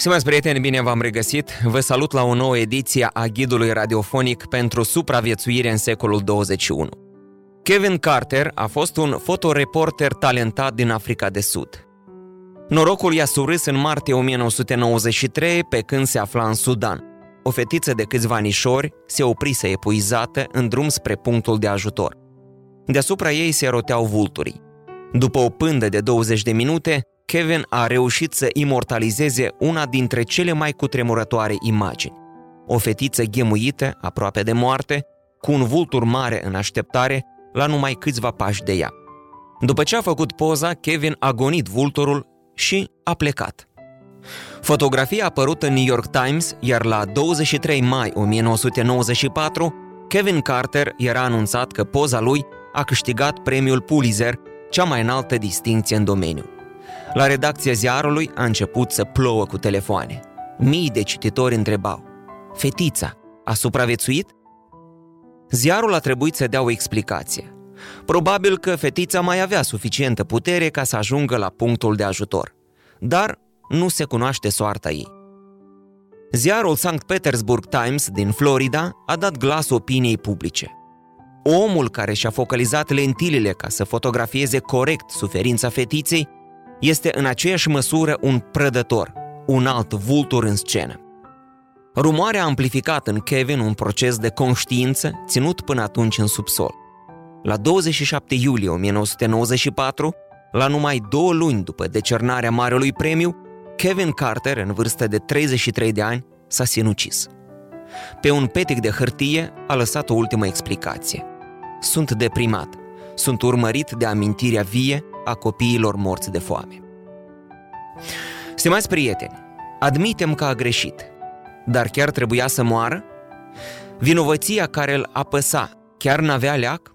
Stimați prieteni, bine v-am regăsit! Vă salut la o nouă ediție a ghidului radiofonic pentru supraviețuire în secolul 21. Kevin Carter a fost un fotoreporter talentat din Africa de Sud. Norocul i-a surâs în martie 1993 pe când se afla în Sudan. O fetiță de câțiva anișori se oprise epuizată în drum spre punctul de ajutor. Deasupra ei se roteau vulturii. După o pândă de 20 de minute, Kevin a reușit să imortalizeze una dintre cele mai cutremurătoare imagini. O fetiță ghemuită, aproape de moarte, cu un vultur mare în așteptare, la numai câțiva pași de ea. După ce a făcut poza, Kevin a gonit vulturul și a plecat. Fotografia a apărut în New York Times, iar la 23 mai 1994, Kevin Carter era anunțat că poza lui a câștigat premiul Pulitzer, cea mai înaltă distinție în domeniu. La redacția ziarului a început să plouă cu telefoane. Mii de cititori întrebau, fetița a supraviețuit? Ziarul a trebuit să dea o explicație. Probabil că fetița mai avea suficientă putere ca să ajungă la punctul de ajutor. Dar nu se cunoaște soarta ei. Ziarul St. Petersburg Times din Florida a dat glas opiniei publice. Omul care și-a focalizat lentilele ca să fotografieze corect suferința fetiței este în aceeași măsură un prădător, un alt vultur în scenă. Rumoarea a amplificat în Kevin un proces de conștiință ținut până atunci în subsol. La 27 iulie 1994, la numai două luni după decernarea Marelui Premiu, Kevin Carter, în vârstă de 33 de ani, s-a sinucis. Pe un petic de hârtie a lăsat o ultimă explicație. Sunt deprimat. Sunt urmărit de amintirea vie a copiilor morți de foame. Stimați prieteni, admitem că a greșit, dar chiar trebuia să moară? Vinovăția care îl apăsa chiar n-avea leac?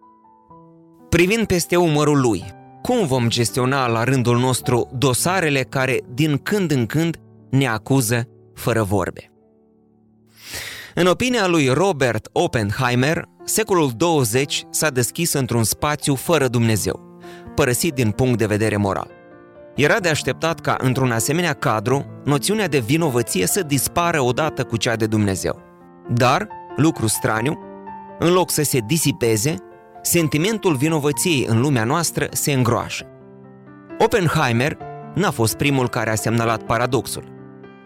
Privind peste umărul lui, cum vom gestiona la rândul nostru dosarele care din când în când ne acuză fără vorbe? În opinia lui Robert Oppenheimer, secolul 20 s-a deschis într-un spațiu fără Dumnezeu părăsit din punct de vedere moral. Era de așteptat ca, într-un asemenea cadru, noțiunea de vinovăție să dispară odată cu cea de Dumnezeu. Dar, lucru straniu, în loc să se disipeze, sentimentul vinovăției în lumea noastră se îngroașă. Oppenheimer n-a fost primul care a semnalat paradoxul.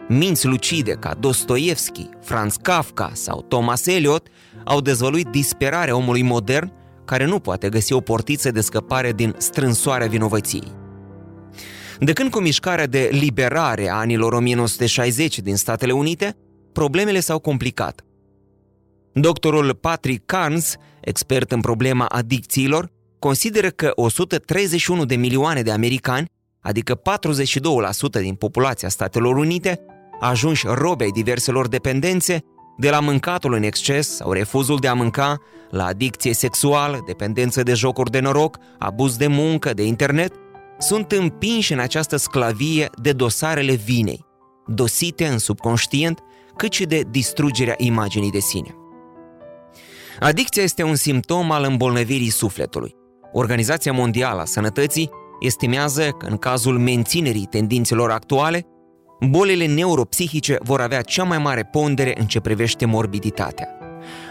Minți lucide ca Dostoevski, Franz Kafka sau Thomas Eliot au dezvăluit disperarea omului modern care nu poate găsi o portiță de scăpare din strânsoarea vinovăției. De când cu mișcarea de liberare a anilor 1960 din Statele Unite, problemele s-au complicat. Doctorul Patrick Carnes, expert în problema adicțiilor, consideră că 131 de milioane de americani, adică 42% din populația Statelor Unite, ajunși robei diverselor dependențe, de la mâncatul în exces sau refuzul de a mânca, la adicție sexuală, dependență de jocuri de noroc, abuz de muncă, de internet, sunt împinși în această sclavie de dosarele vinei, dosite în subconștient, cât și de distrugerea imaginii de sine. Adicția este un simptom al îmbolnăvirii sufletului. Organizația Mondială a Sănătății estimează că în cazul menținerii tendințelor actuale, bolile neuropsihice vor avea cea mai mare pondere în ce privește morbiditatea.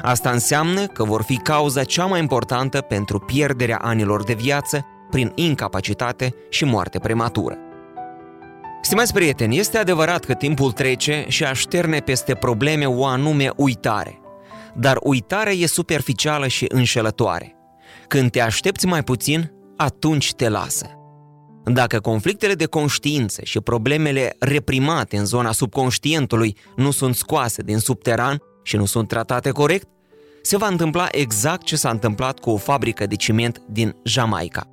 Asta înseamnă că vor fi cauza cea mai importantă pentru pierderea anilor de viață prin incapacitate și moarte prematură. Stimați prieteni, este adevărat că timpul trece și așterne peste probleme o anume uitare. Dar uitarea e superficială și înșelătoare. Când te aștepți mai puțin, atunci te lasă. Dacă conflictele de conștiință și problemele reprimate în zona subconștientului nu sunt scoase din subteran și nu sunt tratate corect, se va întâmpla exact ce s-a întâmplat cu o fabrică de ciment din Jamaica.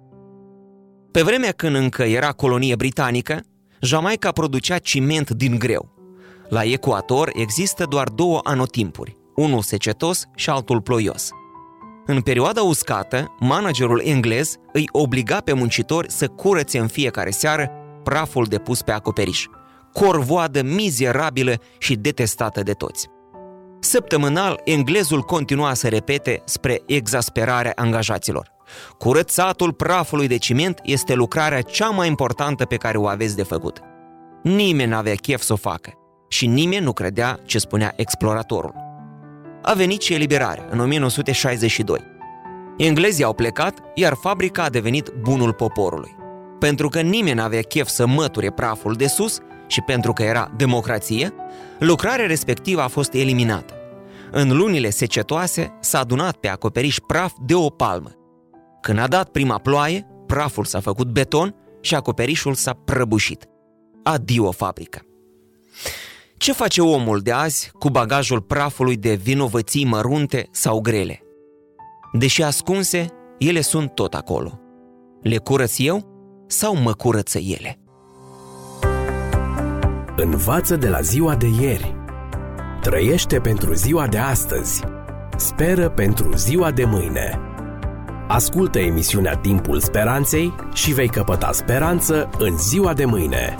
Pe vremea când încă era colonie britanică, Jamaica producea ciment din greu. La ecuator există doar două anotimpuri, unul secetos și altul ploios. În perioada uscată, managerul englez îi obliga pe muncitori să curățe în fiecare seară praful depus pe acoperiș, corvoadă mizerabilă și detestată de toți. Săptămânal, englezul continua să repete spre exasperarea angajaților. Curățatul prafului de ciment este lucrarea cea mai importantă pe care o aveți de făcut. Nimeni n-avea chef să o facă și nimeni nu credea ce spunea exploratorul. A venit și eliberarea, în 1962. Englezii au plecat, iar fabrica a devenit bunul poporului. Pentru că nimeni n-avea chef să măture praful de sus și pentru că era democrație, lucrarea respectivă a fost eliminată. În lunile secetoase s-a adunat pe acoperiș praf de o palmă. Când a dat prima ploaie, praful s-a făcut beton și acoperișul s-a prăbușit. Adio fabrică! Ce face omul de azi cu bagajul prafului de vinovății mărunte sau grele? Deși ascunse, ele sunt tot acolo. Le curăț eu sau mă curăță ele? Învață de la ziua de ieri. Trăiește pentru ziua de astăzi. Speră pentru ziua de mâine. Ascultă emisiunea Timpul Speranței și vei căpăta speranță în ziua de mâine.